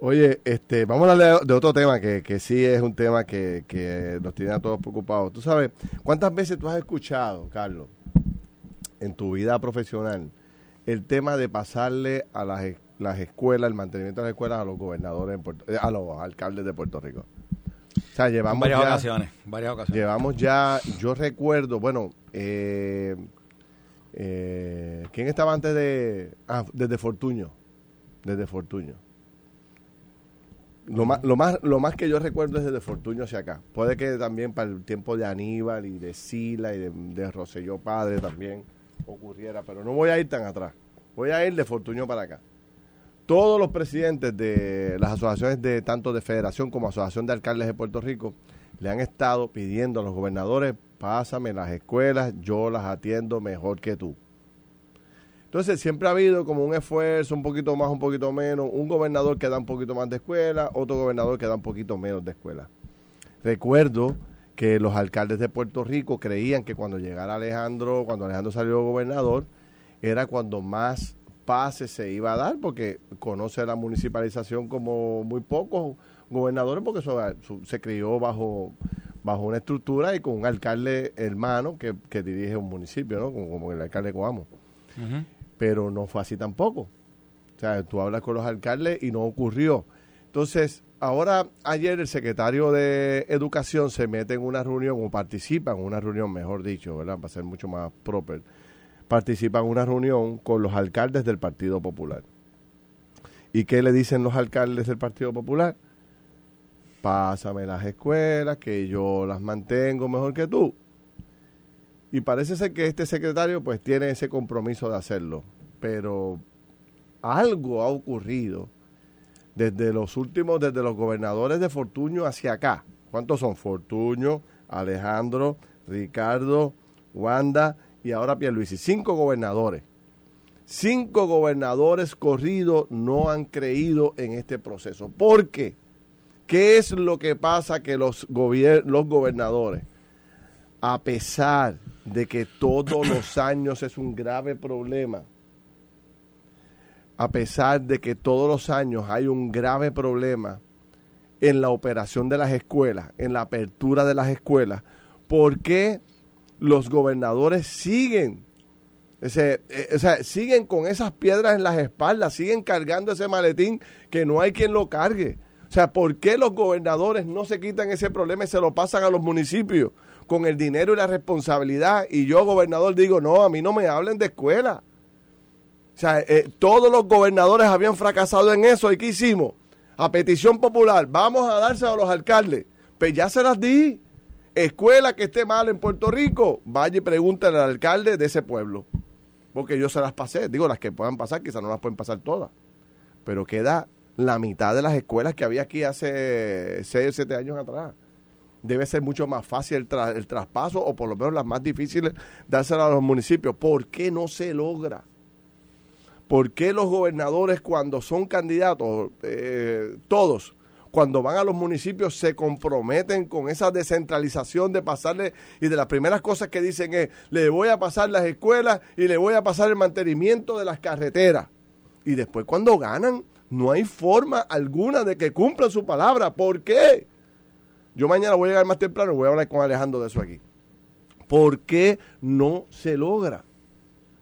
oye, este, vamos a hablar de, de otro tema que, que sí es un tema que, que nos tiene a todos preocupados. Tú sabes, ¿cuántas veces tú has escuchado, Carlos, en tu vida profesional el tema de pasarle a las, las escuelas, el mantenimiento de las escuelas a los gobernadores, en Puerto- eh, a los alcaldes de Puerto Rico? O sea, llevamos varias ya, ocasiones, varias ocasiones. llevamos ya, yo recuerdo, bueno, eh, eh, ¿quién estaba antes de, ah, desde Fortuño? Desde Fortuño. Lo más, lo, más, lo más que yo recuerdo es desde Fortuño hacia acá. Puede que también para el tiempo de Aníbal y de Sila y de, de Rosselló Padre también ocurriera, pero no voy a ir tan atrás. Voy a ir de Fortuño para acá. Todos los presidentes de las asociaciones de tanto de federación como asociación de alcaldes de Puerto Rico le han estado pidiendo a los gobernadores, pásame las escuelas, yo las atiendo mejor que tú. Entonces siempre ha habido como un esfuerzo, un poquito más, un poquito menos, un gobernador que da un poquito más de escuela, otro gobernador que da un poquito menos de escuela. Recuerdo que los alcaldes de Puerto Rico creían que cuando llegara Alejandro, cuando Alejandro salió gobernador, era cuando más pases se iba a dar, porque conoce la municipalización como muy pocos gobernadores, porque eso, su- se crió bajo bajo una estructura y con un alcalde hermano que, que dirige un municipio, ¿no? Como, como el alcalde de Coamo pero no fue así tampoco. O sea, tú hablas con los alcaldes y no ocurrió. Entonces, ahora, ayer el secretario de Educación se mete en una reunión, o participa en una reunión, mejor dicho, ¿verdad? Para ser mucho más proper. Participa en una reunión con los alcaldes del Partido Popular. ¿Y qué le dicen los alcaldes del Partido Popular? Pásame las escuelas, que yo las mantengo mejor que tú. Y parece ser que este secretario pues tiene ese compromiso de hacerlo. Pero algo ha ocurrido desde los últimos, desde los gobernadores de Fortuño hacia acá. ¿Cuántos son? Fortuño, Alejandro, Ricardo, Wanda y ahora Pierluisi. Cinco gobernadores. Cinco gobernadores corridos no han creído en este proceso. ¿Por qué? ¿Qué es lo que pasa que los, los gobernadores, a pesar de que todos los años es un grave problema, a pesar de que todos los años hay un grave problema en la operación de las escuelas, en la apertura de las escuelas, ¿por qué los gobernadores siguen? Ese, eh, o sea, siguen con esas piedras en las espaldas, siguen cargando ese maletín que no hay quien lo cargue. O sea, ¿por qué los gobernadores no se quitan ese problema y se lo pasan a los municipios con el dinero y la responsabilidad? Y yo, gobernador, digo, no, a mí no me hablen de escuela. Sea, eh, todos los gobernadores habían fracasado en eso. ¿Y qué hicimos? A petición popular, vamos a dárselo a los alcaldes. Pues ya se las di. Escuela que esté mal en Puerto Rico, vaya y pregúntale al alcalde de ese pueblo. Porque yo se las pasé. Digo, las que puedan pasar, quizás no las pueden pasar todas. Pero queda la mitad de las escuelas que había aquí hace 6 o 7 años atrás. Debe ser mucho más fácil el, el traspaso o por lo menos las más difíciles dárselas a los municipios. ¿Por qué no se logra? ¿Por qué los gobernadores cuando son candidatos, eh, todos, cuando van a los municipios se comprometen con esa descentralización de pasarle, y de las primeras cosas que dicen es, le voy a pasar las escuelas y le voy a pasar el mantenimiento de las carreteras. Y después cuando ganan, no hay forma alguna de que cumplan su palabra. ¿Por qué? Yo mañana voy a llegar más temprano y voy a hablar con Alejandro de eso aquí. ¿Por qué no se logra?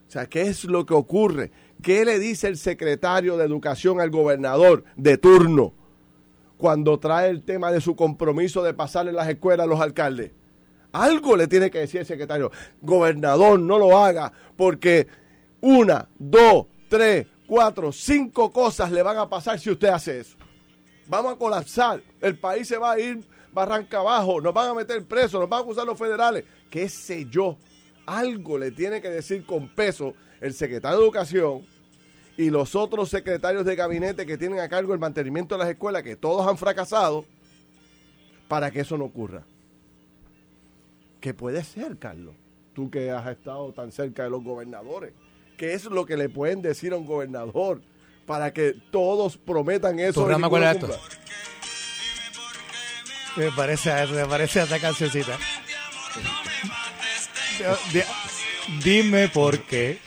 O sea, ¿qué es lo que ocurre? ¿Qué le dice el secretario de Educación al gobernador de turno cuando trae el tema de su compromiso de pasarle las escuelas a los alcaldes? Algo le tiene que decir el secretario. Gobernador, no lo haga porque una, dos, tres, cuatro, cinco cosas le van a pasar si usted hace eso. Vamos a colapsar. El país se va a ir barranca abajo. Nos van a meter presos. Nos van a acusar los federales. ¿Qué sé yo? Algo le tiene que decir con peso el secretario de Educación y los otros secretarios de gabinete que tienen a cargo el mantenimiento de las escuelas, que todos han fracasado, para que eso no ocurra. ¿Qué puede ser, Carlos? Tú que has estado tan cerca de los gobernadores. ¿Qué es lo que le pueden decir a un gobernador para que todos prometan eso? programa cuál es esto? Me parece a eso, me parece a esta cancioncita. Dime por qué.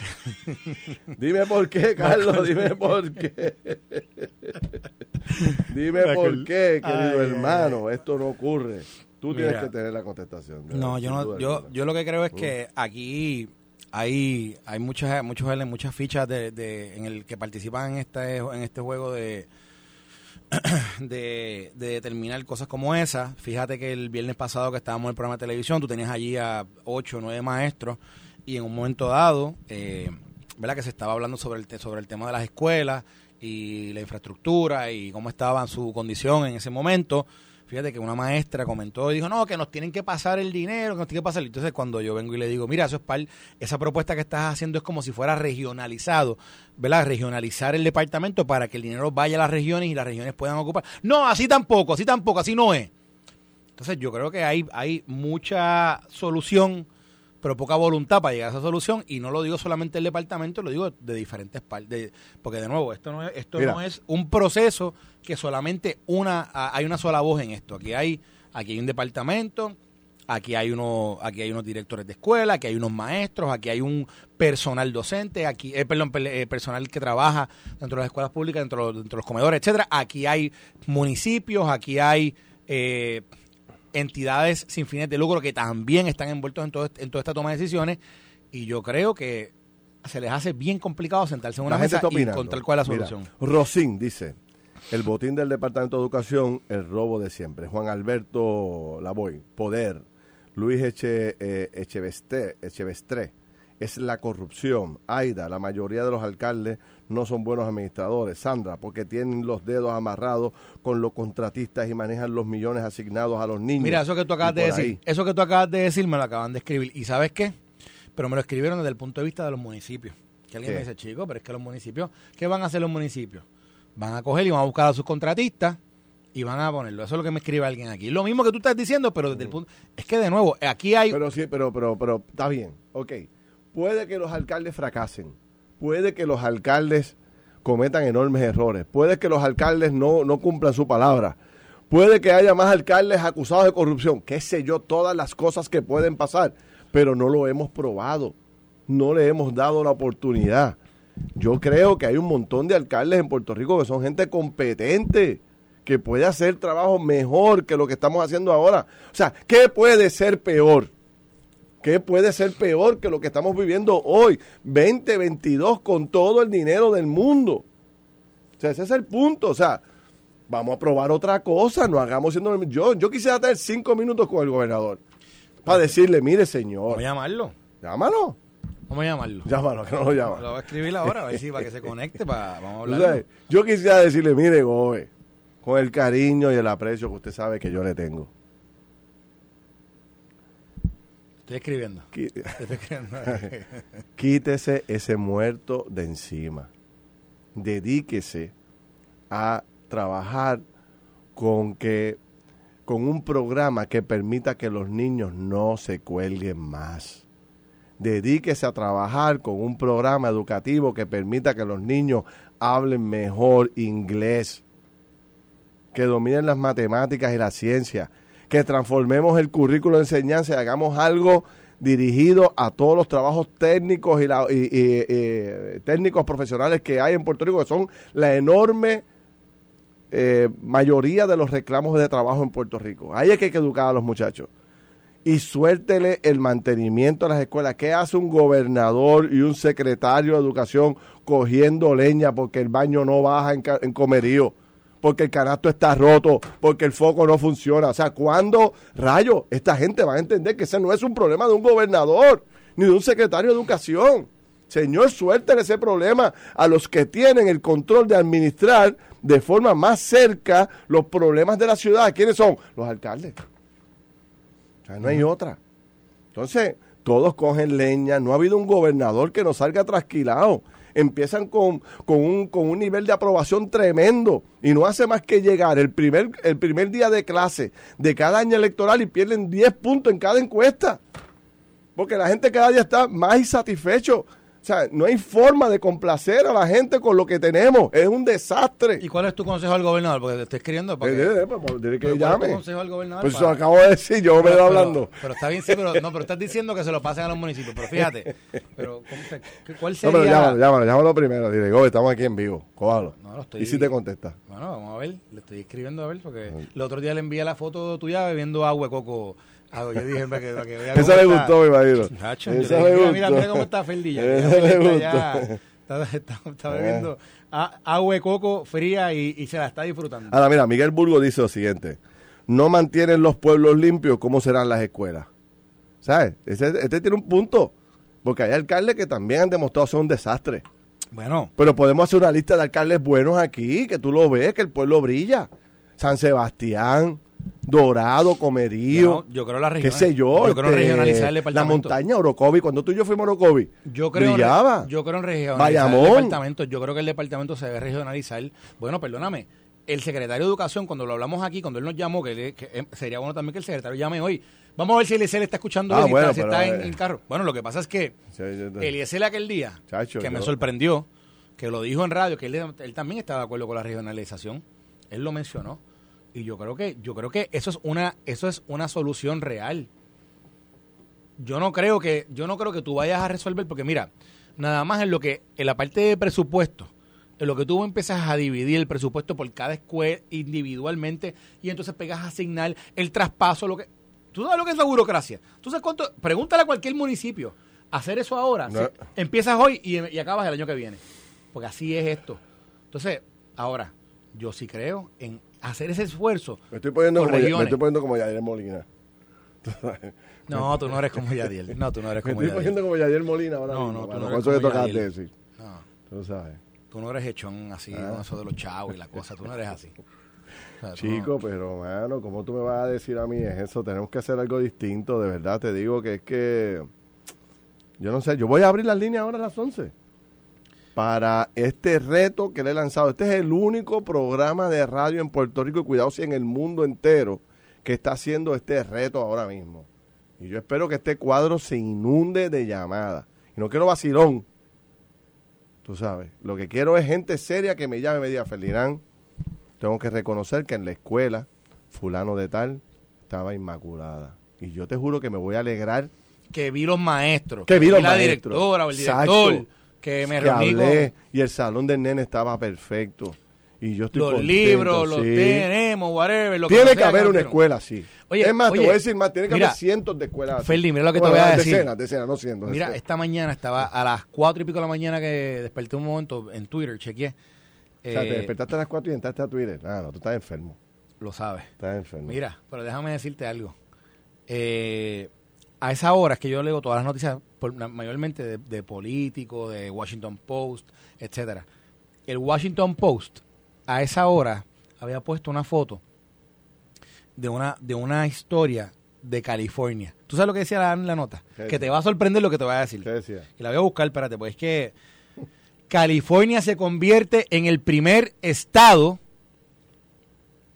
Dime por qué, Carlos, dime por qué. dime por qué, querido Ay, hermano, esto no ocurre. Tú tienes que tener la contestación. de No, yo no, yo, yo lo que creo es que aquí hay hay muchas muchos muchas fichas de, de, en el que participan en este en este juego de de, determinar cosas como esa. Fíjate que el viernes pasado que estábamos en el programa de televisión, tú tenías allí a ocho o nueve maestros y en un momento dado, eh, ¿verdad? Que se estaba hablando sobre el, sobre el tema de las escuelas y la infraestructura y cómo estaba su condición en ese momento. Fíjate que una maestra comentó y dijo, no, que nos tienen que pasar el dinero, que nos tienen que pasar. Entonces cuando yo vengo y le digo, mira, eso es para esa propuesta que estás haciendo es como si fuera regionalizado, ¿verdad? Regionalizar el departamento para que el dinero vaya a las regiones y las regiones puedan ocupar. No, así tampoco, así tampoco, así no es. Entonces yo creo que hay, hay mucha solución pero poca voluntad para llegar a esa solución y no lo digo solamente el departamento, lo digo de diferentes partes, porque de nuevo, esto no es, esto no es un proceso que solamente una hay una sola voz en esto. Aquí hay aquí hay un departamento, aquí hay uno aquí hay unos directores de escuela, aquí hay unos maestros, aquí hay un personal docente, aquí eh, perdón, eh, personal que trabaja dentro de las escuelas públicas, dentro, dentro de los comedores, etcétera. Aquí hay municipios, aquí hay eh, entidades sin fines de lucro que también están envueltos en, todo, en toda esta toma de decisiones y yo creo que se les hace bien complicado sentarse en una mesa y encontrar cuál es la solución. Rosín dice, el botín del Departamento de Educación, el robo de siempre. Juan Alberto Lavoy, poder. Luis Eche, eh, Echevestre, es la corrupción. Aida, la mayoría de los alcaldes no son buenos administradores. Sandra, porque tienen los dedos amarrados con los contratistas y manejan los millones asignados a los niños. Mira, eso que tú acabas de decir, eso que tú acabas de decir me lo acaban de escribir. ¿Y sabes qué? Pero me lo escribieron desde el punto de vista de los municipios. Que alguien me dice, chico, pero es que los municipios, ¿qué van a hacer los municipios? Van a coger y van a buscar a sus contratistas y van a ponerlo. Eso es lo que me escribe alguien aquí. Lo mismo que tú estás diciendo, pero desde el punto... Es que de nuevo, aquí hay... Pero sí, pero, pero, pero, está bien, ok. Puede que los alcaldes fracasen puede que los alcaldes cometan enormes errores, puede que los alcaldes no, no cumplan su palabra, puede que haya más alcaldes acusados de corrupción, qué sé yo, todas las cosas que pueden pasar, pero no lo hemos probado, no le hemos dado la oportunidad. Yo creo que hay un montón de alcaldes en Puerto Rico que son gente competente, que puede hacer trabajo mejor que lo que estamos haciendo ahora. O sea, ¿qué puede ser peor? ¿Qué puede ser peor que lo que estamos viviendo hoy? 2022 con todo el dinero del mundo. O sea, ese es el punto. O sea, vamos a probar otra cosa, no hagamos siendo... Yo, yo quisiera tener cinco minutos con el gobernador para decirle, mire señor. Vamos a llamarlo. Llámalo. Vamos a llamarlo. Llámalo, que no lo llama. Lo voy a escribir ahora, a ver si para que se conecte, para, vamos a hablar. yo quisiera decirle, mire, Gobe, con el cariño y el aprecio que usted sabe que yo le tengo Estoy escribiendo. Quítese ese muerto de encima. Dedíquese a trabajar con que con un programa que permita que los niños no se cuelguen más. Dedíquese a trabajar con un programa educativo que permita que los niños hablen mejor inglés, que dominen las matemáticas y la ciencia, que transformemos el currículo de enseñanza y hagamos algo dirigido a todos los trabajos técnicos y, la, técnicos profesionales que hay en Puerto Rico, que son la enorme eh, mayoría de los reclamos de trabajo en Puerto Rico. Ahí es que hay que educar a los muchachos. Y suéltele el mantenimiento de las escuelas. ¿Qué hace un gobernador y un secretario de educación cogiendo leña porque el baño no baja en, en comerío? Porque el canasto está roto, porque el foco no funciona. O sea, ¿cuándo, rayo, esta gente va a entender que ese no es un problema de un gobernador ni de un secretario de educación? Señor, suelten ese problema a los que tienen el control de administrar de forma más cerca los problemas de la ciudad. ¿Quiénes son? Los alcaldes. O sea, no hay otra. Entonces, todos cogen leña. No ha habido un gobernador que nos salga trasquilado empiezan con, con, un, con un nivel de aprobación tremendo y no hace más que llegar el primer, el primer día de clase de cada año electoral y pierden 10 puntos en cada encuesta. Porque la gente cada día está más insatisfecho o sea, no hay forma de complacer a la gente con lo que tenemos. Es un desastre. ¿Y cuál es tu consejo al gobernador? Porque te estoy escribiendo. Porque... Eh, eh, pues, pues, que llame. tu consejo al gobernador? Pues eso acabo de decir, yo me voy hablando. Pero, está bien, sí, pero, no, pero estás diciendo que se lo pasen a los municipios. Pero fíjate, pero, ¿cuál sería? No, pero llámalo, llámalo, llámalo primero. Dile, Gobe, estamos aquí en vivo. Cójalo. Estoy... ¿Y si te contesta? Bueno, vamos a ver. Le estoy escribiendo a ver, porque el otro día le envié la foto tuya bebiendo agua de coco Ah, yo dije para que, para que vea Eso cómo le gustó, me imagino. Nacho, le dije, mira, gustó. mira, mira cómo está Feldilla. Eso Ya, le Feldilla gustó. ya Está, está- está bebiendo agua de coco fría y, y se la está disfrutando. Ahora, mira, Miguel Burgo dice lo siguiente. No mantienen los pueblos limpios, ¿cómo serán las escuelas? ¿Sabes? Este tiene un punto. Porque hay alcaldes que también han demostrado ser un desastre. Bueno, Pero podemos hacer una lista de alcaldes buenos aquí, que tú lo ves, que el pueblo brilla. San Sebastián, Dorado, Comerío, yo, yo creo la qué región. sé yo. Yo creo este, regionalizar el La departamento. montaña, Orocovi. Cuando tú y yo fuimos a Orocovi, Yo creo, brillaba. yo creo en regionalizar Bayamón. el departamento. Yo creo que el departamento se debe regionalizar. Bueno, perdóname. El secretario de Educación, cuando lo hablamos aquí, cuando él nos llamó, que, le- que, eh, sería bueno también que el secretario llame hoy. Vamos a ver si Eliezer está escuchando Ah, bueno, está, si está en, eh. el carro. Bueno, lo que pasa es que Sí, Eliezer aquel día, Chacho, que me sorprendió, que lo dijo en radio, que él, él también estaba de acuerdo con la regionalización. Él lo mencionó. Y yo creo que, yo creo que eso es una, eso es una solución real. Yo no creo que, yo no creo que tú vayas a resolver, porque mira, nada más en lo que, en la parte de presupuesto, en lo que tú empiezas a dividir el presupuesto por cada escuela individualmente, y entonces pegas a asignar el traspaso, lo que. ¿Tú sabes lo que es la burocracia? ¿Tú sabes cuánto? Pregúntale a cualquier municipio. Hacer eso ahora, No. si- empiezas hoy y, y acabas el año que viene. Porque así es esto. Entonces, ahora, yo sí creo en hacer ese esfuerzo. Me estoy poniendo, como, me estoy poniendo como Yadier Molina. No, tú no eres como Yadiel. No, tú no eres Me como estoy Yadiel. poniendo como Yadier Molina ahora No, mismo, no, tú no eres eso como decir. No, Tú sabes. tú no eres hechón así, Ah. con eso de los chavos y la cosa. Tú no eres así. Chico, pero mano, ¿cómo tú me vas a decir a mí es eso? Tenemos que hacer algo distinto, de verdad. Te digo que es que. Yo no sé, yo voy a abrir las líneas ahora a las 11. Para este reto que le he lanzado. Este es el único programa de radio en Puerto Rico y cuidado si en el mundo entero que está haciendo este reto ahora mismo. Y yo espero que este cuadro se inunde de llamadas. Y no quiero vacilón. Tú sabes. Lo que quiero es gente seria que me llame y me diga, Ferdinand, tengo que reconocer que en la escuela, fulano de tal, estaba inmaculada. Y yo te juro que me voy a alegrar que vi los maestros. que vi los la maestros. directora o el Exacto. director. Que me que reuní con hablé y el salón del nene estaba perfecto. Y yo estoy los contento, libros, los sí. tenemos, whatever. Lo Tiene que haber una escuela así. Oye, es más, oye, te voy a decir más, tiene que mira, haber cientos de escuelas. Ferdi, mira lo que te voy a decir. Decenas, decenas, no cientos. Mira, decenas. esta mañana estaba a las cuatro y pico de la mañana que desperté un momento en Twitter, chequeé. O sea, te Eh, despertaste a las 4 y entraste a Twitter. Ah, no, tú estás enfermo. Lo sabes. Estás enfermo. Mira, pero déjame decirte algo. Eh, a esa hora es que yo leo todas las noticias, por- mayormente de, de políticos, de Washington Post, etcétera. El Washington Post, a esa hora, había puesto una foto de una, de una historia de California. ¿Tú sabes lo que decía la, la nota? ¿Qué Que te va a sorprender lo que te voy a decir. ¿Qué decía? Y la voy a buscar, espérate, pues es que California se convierte en el primer estado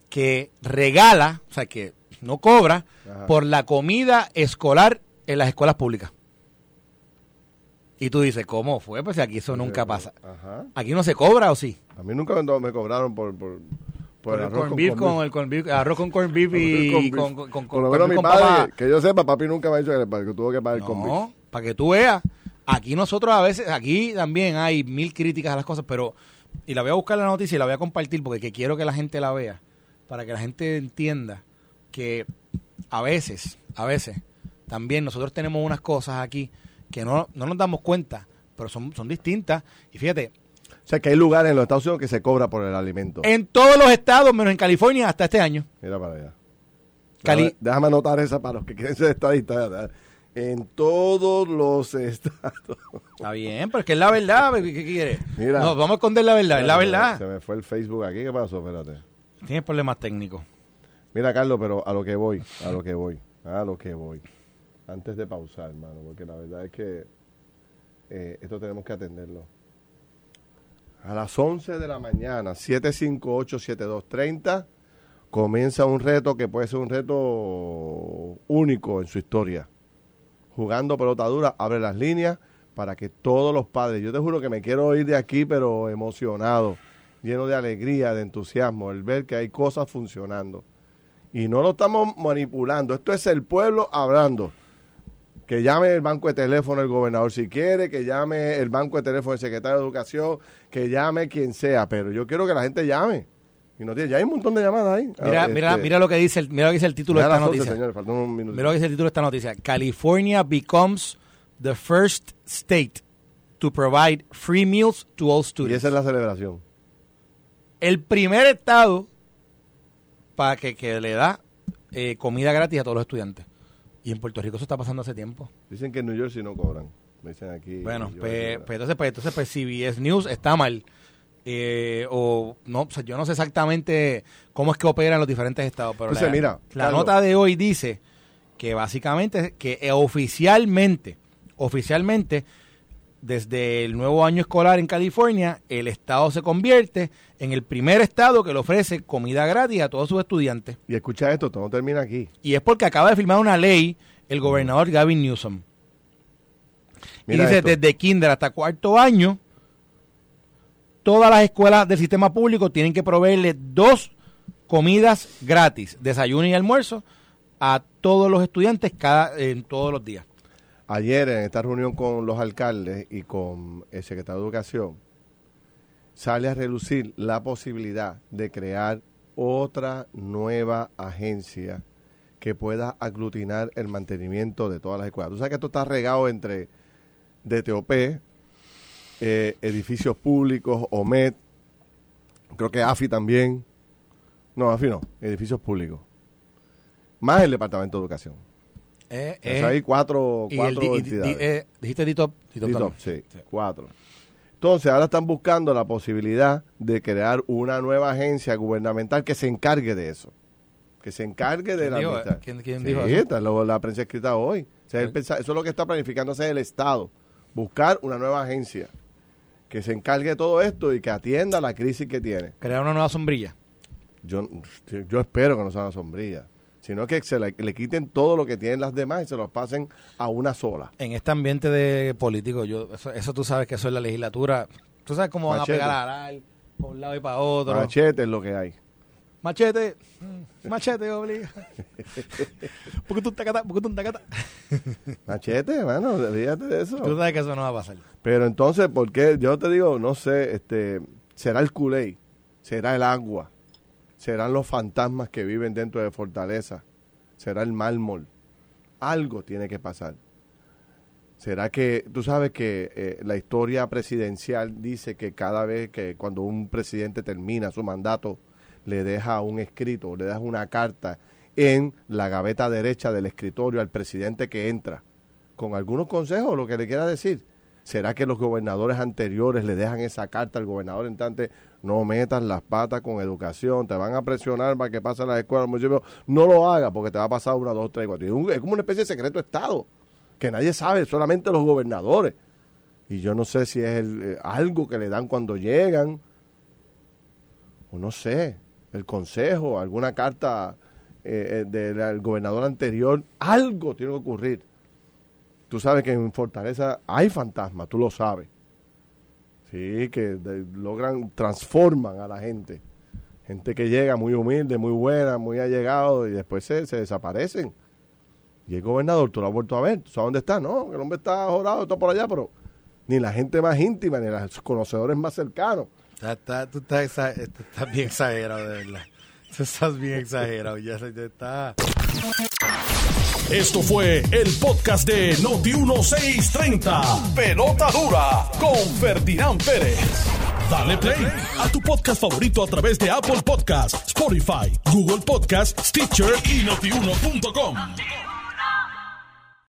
que regala, o sea, que no cobra Ajá. por la comida escolar en las escuelas públicas. Y tú dices, ¿cómo fue? Pues aquí eso nunca pasa. Ajá. ¿Aquí no se cobra o sí? A mí nunca me, cobraron por, por, Por, el arroz corn beef con el corn beef, arroz con corn beef y Con con, con, mi padre, papa. que yo sepa, papi nunca me ha dicho que, que tuvo que pagar beef. No, para que tú veas, aquí nosotros a veces, aquí también hay mil críticas a las cosas, pero, y la voy a buscar la noticia y la voy a compartir porque que quiero que la gente la vea, para que la gente entienda que a veces, a veces, también nosotros tenemos unas cosas aquí que no, no nos damos cuenta, pero son, son distintas. Y fíjate, O sea, que hay lugares en los Estados Unidos que se cobra por el alimento. en todos los estados, menos en California, hasta este año. Mira para allá. Cali- Déjame, déjame anotar esa para los que quieren ser estadistas. En todos los estados. Está bien, pero es que es la verdad, ¿qué, qué quieres? Mira. No, vamos a esconder la verdad, es la Se verdad. me fue el Facebook aquí. ¿Qué pasó? Espérate. Tienes problemas técnicos. Mira, Carlos, pero a lo que voy, a lo que voy, a lo que voy. Antes de pausar, hermano, porque la verdad es que eh, esto tenemos que atenderlo. A las 11 de la mañana, 758-7230, comienza un reto que puede ser un reto único en su historia. Jugando pelota dura, abre las líneas para que todos los padres, yo te juro que me quiero ir de aquí, pero emocionado, lleno de alegría, de entusiasmo, el ver que hay cosas funcionando. Y no lo estamos manipulando, esto es el pueblo hablando. Que llame el banco de teléfono el gobernador si quiere, que llame el banco de teléfono el secretario de Educación, que llame quien sea, pero yo quiero que la gente llame. Y no tiene, ya hay un montón de llamadas ahí. Mira, Ah, mira, este, mira lo que dice el, mira lo que dice el título de esta las 11, noticia. Mira lo que dice el título de esta noticia. California becomes the first state to provide free meals to all Y students. esa es la celebración. El primer estado para que, que le da eh, comida gratis a todos los estudiantes. Y en Puerto Rico eso está pasando hace tiempo. Dicen que en New Jersey no cobran. Me dicen aquí. Bueno, pues, pues entonces, pues, entonces pues CBS News está mal. Eh, o no, o sea, yo no sé exactamente cómo es que operan los diferentes estados, pero Entonces, la, mira, la Carlos. nota de hoy dice que básicamente que eh, oficialmente, oficialmente desde el nuevo año escolar en California, el estado se convierte en el primer estado que le ofrece comida gratis a todos sus estudiantes. Y escucha esto, todo termina aquí. Y es porque acaba de firmar una ley el gobernador Gavin Newsom. Mira y dice, esto. desde kinder hasta cuarto año, todas las escuelas del sistema público tienen que proveerle dos comidas gratis, desayuno y almuerzo, a todos los estudiantes cada en todos los días. Ayer en esta reunión con los alcaldes y con el secretario de Educación, sale a relucir la posibilidad de crear otra nueva agencia que pueda aglutinar el mantenimiento de todas las escuelas. Tú sabes que esto está regado entre DTOP, eh, edificios públicos, OMED, creo que AFI también. No, AFI no, edificios públicos. Más el Departamento de Educación. Eh, Entonces eh, hay cuatro, y el cuatro y entidades. eh, dijiste DITOP, DITOP también. sí, cuatro. Entonces, ahora están buscando la posibilidad de crear una nueva agencia gubernamental que se encargue de eso. Que se encargue de ¿Quién la dijo- quién- quién Sí, dijo eso? está lo- la prensa escrita hoy. O sea, él pensa- eso es lo que está planificándose el Estado. Buscar una nueva agencia que se encargue de todo esto y que atienda la crisis que tiene. Crear una nueva sombrilla. Yo, yo espero que no sea una sombrilla, sino que se le, le quiten todo lo que tienen las demás y se los pasen a una sola. En este ambiente de político, yo eso, eso tú sabes que eso es la legislatura. Tú sabes cómo van Machete. a pegar a arar por un lado y para otro. Machete es lo que hay. Machete, mm, machete obliga. porque tú tacata, porque tú tacata. Machete, hermano, olvídate de eso. Tú sabes que eso no va a pasar. Pero entonces, ¿por qué? Yo te digo, no sé, este, será el culé, será el agua, serán los fantasmas que viven dentro de Fortaleza, será el mármol. Algo tiene que pasar. ¿Será que tú sabes que eh, la historia presidencial dice que cada vez que cuando un presidente termina su mandato le deja un escrito, le deja una carta en la gaveta derecha del escritorio al presidente que entra con algunos consejos, lo que le quiera decir? ¿Será que los gobernadores anteriores le dejan esa carta al gobernador entrante? No metas las patas con educación, te van a presionar para que pasen las escuelas. No lo hagas porque te va a pasar una, dos, tres, cuatro. Es como una especie de secreto Estado que nadie sabe, solamente los gobernadores. Y yo no sé si es eh, algo que le dan cuando llegan, o no sé, el consejo, alguna carta eh, eh, del gobernador anterior, algo tiene que ocurrir. Tú sabes que en Fortaleza hay fantasmas, tú lo sabes. Sí, que logran, transforman a la gente. Gente que llega muy humilde, muy buena, muy allegado y después se, desaparecen. Y el gobernador, tú lo has vuelto a ver, ¿tú sabes dónde está? No, el hombre está jorado, está por allá, pero ni la gente más íntima, ni los conocedores más cercanos. Está- tú estás, bien exagerado, de verdad. Tú estás bien exagerado. Ya está. Esto fue el podcast de Noti1630. Pelota dura con Ferdinand Pérez. Dale play a tu podcast favorito a través de Apple Podcasts, Spotify, Google Podcasts, Stitcher y notiuno.com.